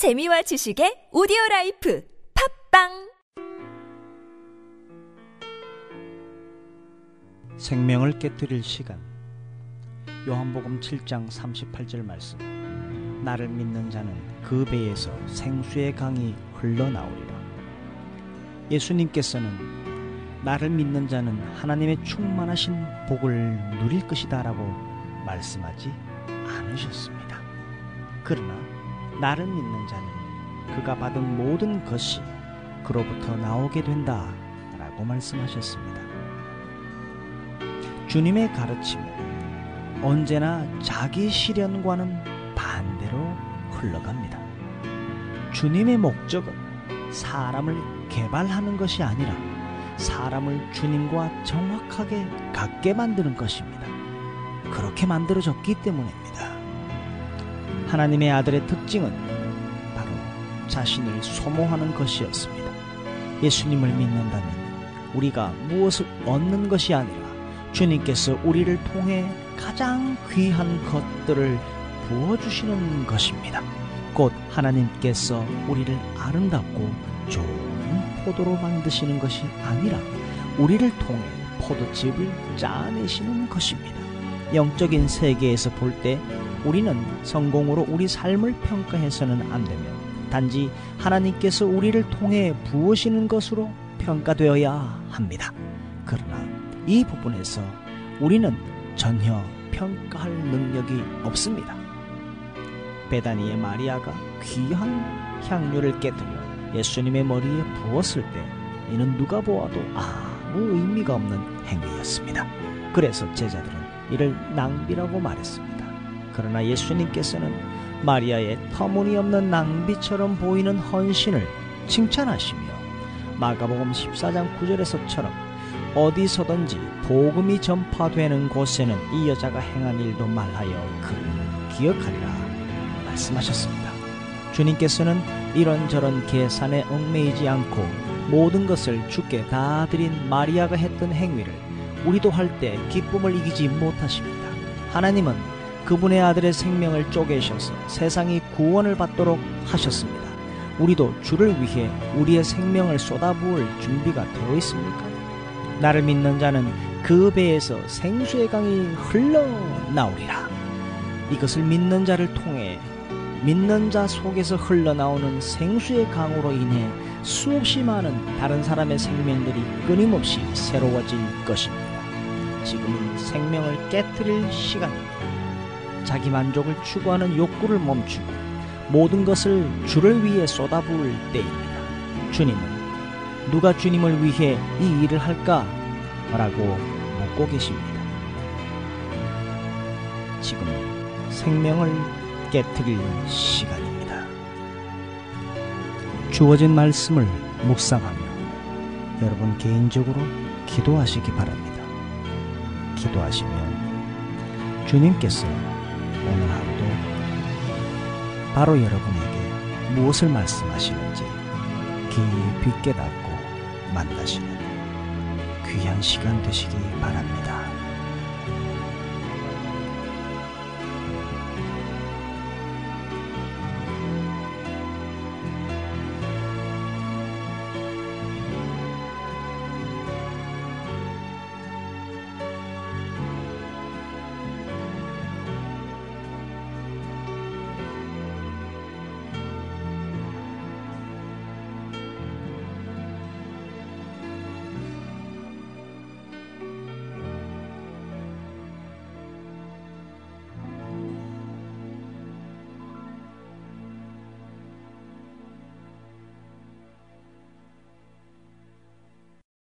재미와 지식의 오디오 life 팟빵! 생명을 깨뜨릴 시간. 요한복음 7장 38절 말씀. 나를 믿는 자는 그 배에서 생수의 강이 흘러나오리라. 예수님께서는 나를 믿는 자는 하나님의 충만하신 복을 누릴 것이다 라고 말씀하지 않으셨습니다. 그러나 나를 믿는 자는 그가 받은 모든 것이 그로부터 나오게 된다 라고 말씀하셨습니다 주님의 가르침은 언제나 자기 실현과는 반대로 흘러갑니다. 주님의 목적은 사람을 개발하는 것이 아니라 사람을 주님과 정확하게 갖게 만드는 것입니다. 그렇게 만들어졌기 때문입니다. 하나님의 아들의 특징은 바로 자신을 소모하는 것이었습니다. 예수님을 믿는다면 우리가 무엇을 얻는 것이 아니라 주님께서 우리를 통해 가장 귀한 것들을 부어주시는 것입니다. 곧 하나님께서 우리를 아름답고 좋은 포도로 만드시는 것이 아니라 우리를 통해 포도즙을 짜내시는 것입니다. 영적인 세계에서 볼 때 우리는 성공으로 우리 삶을 평가해서는 안 되며 단지 하나님께서 우리를 통해 부으시는 것으로 평가되어야 합니다. 그러나 이 부분에서 우리는 전혀 평가할 능력이 없습니다. 베다니의 마리아가 귀한 향료를 깨뜨려 예수님의 머리에 부었을 때 이는 누가 보아도 아무 의미가 없는 행위였습니다. 그래서 제자들은 이를 낭비라고 말했습니다. 그러나 예수님께서는 마리아의 터무니없는 낭비처럼 보이는 헌신을 칭찬하시며 마가복음 14장 9절에서처럼 어디서든지 복음이 전파되는 곳에는 이 여자가 행한 일도 말하여 그를 기억하리라 말씀하셨습니다. 주님께서는 이런저런 계산에 얽매이지 않고 모든 것을 주께 다 드린 마리아가 했던 행위를 우리도 할 때 기쁨을 이기지 못하십니다. 하나님은 그분의 아들의 생명을 쪼개셔서 세상이 구원을 받도록 하셨습니다. 우리도 주를 위해 우리의 생명을 쏟아부을 준비가 되어 있습니까? 나를 믿는 자는 그 배에서 생수의 강이 흘러나오리라. 이것을 믿는 자를 통해 믿는 자 속에서 흘러나오는 생수의 강으로 인해 수없이 많은 다른 사람의 생명들이 끊임없이 새로워질 것입니다. 지금은 생명을 깨뜨릴 시간입니다. 자기 만족을 추구하는 욕구를 멈추고 모든 것을 주를 위해 쏟아부을 때입니다. 주님은 누가 주님을 위해 이 일을 할까? 라고 묻고 계십니다. 지금 생명을 깨뜨릴 시간입니다. 주어진 말씀을 묵상하며 여러분 개인적으로 기도하시기 바랍니다. 기도하시면 주님께서 오늘 하루도 바로 여러분에게 무엇을 말씀하시는지 깊이 깨닫고 만나시는 귀한 시간 되시기 바랍니다.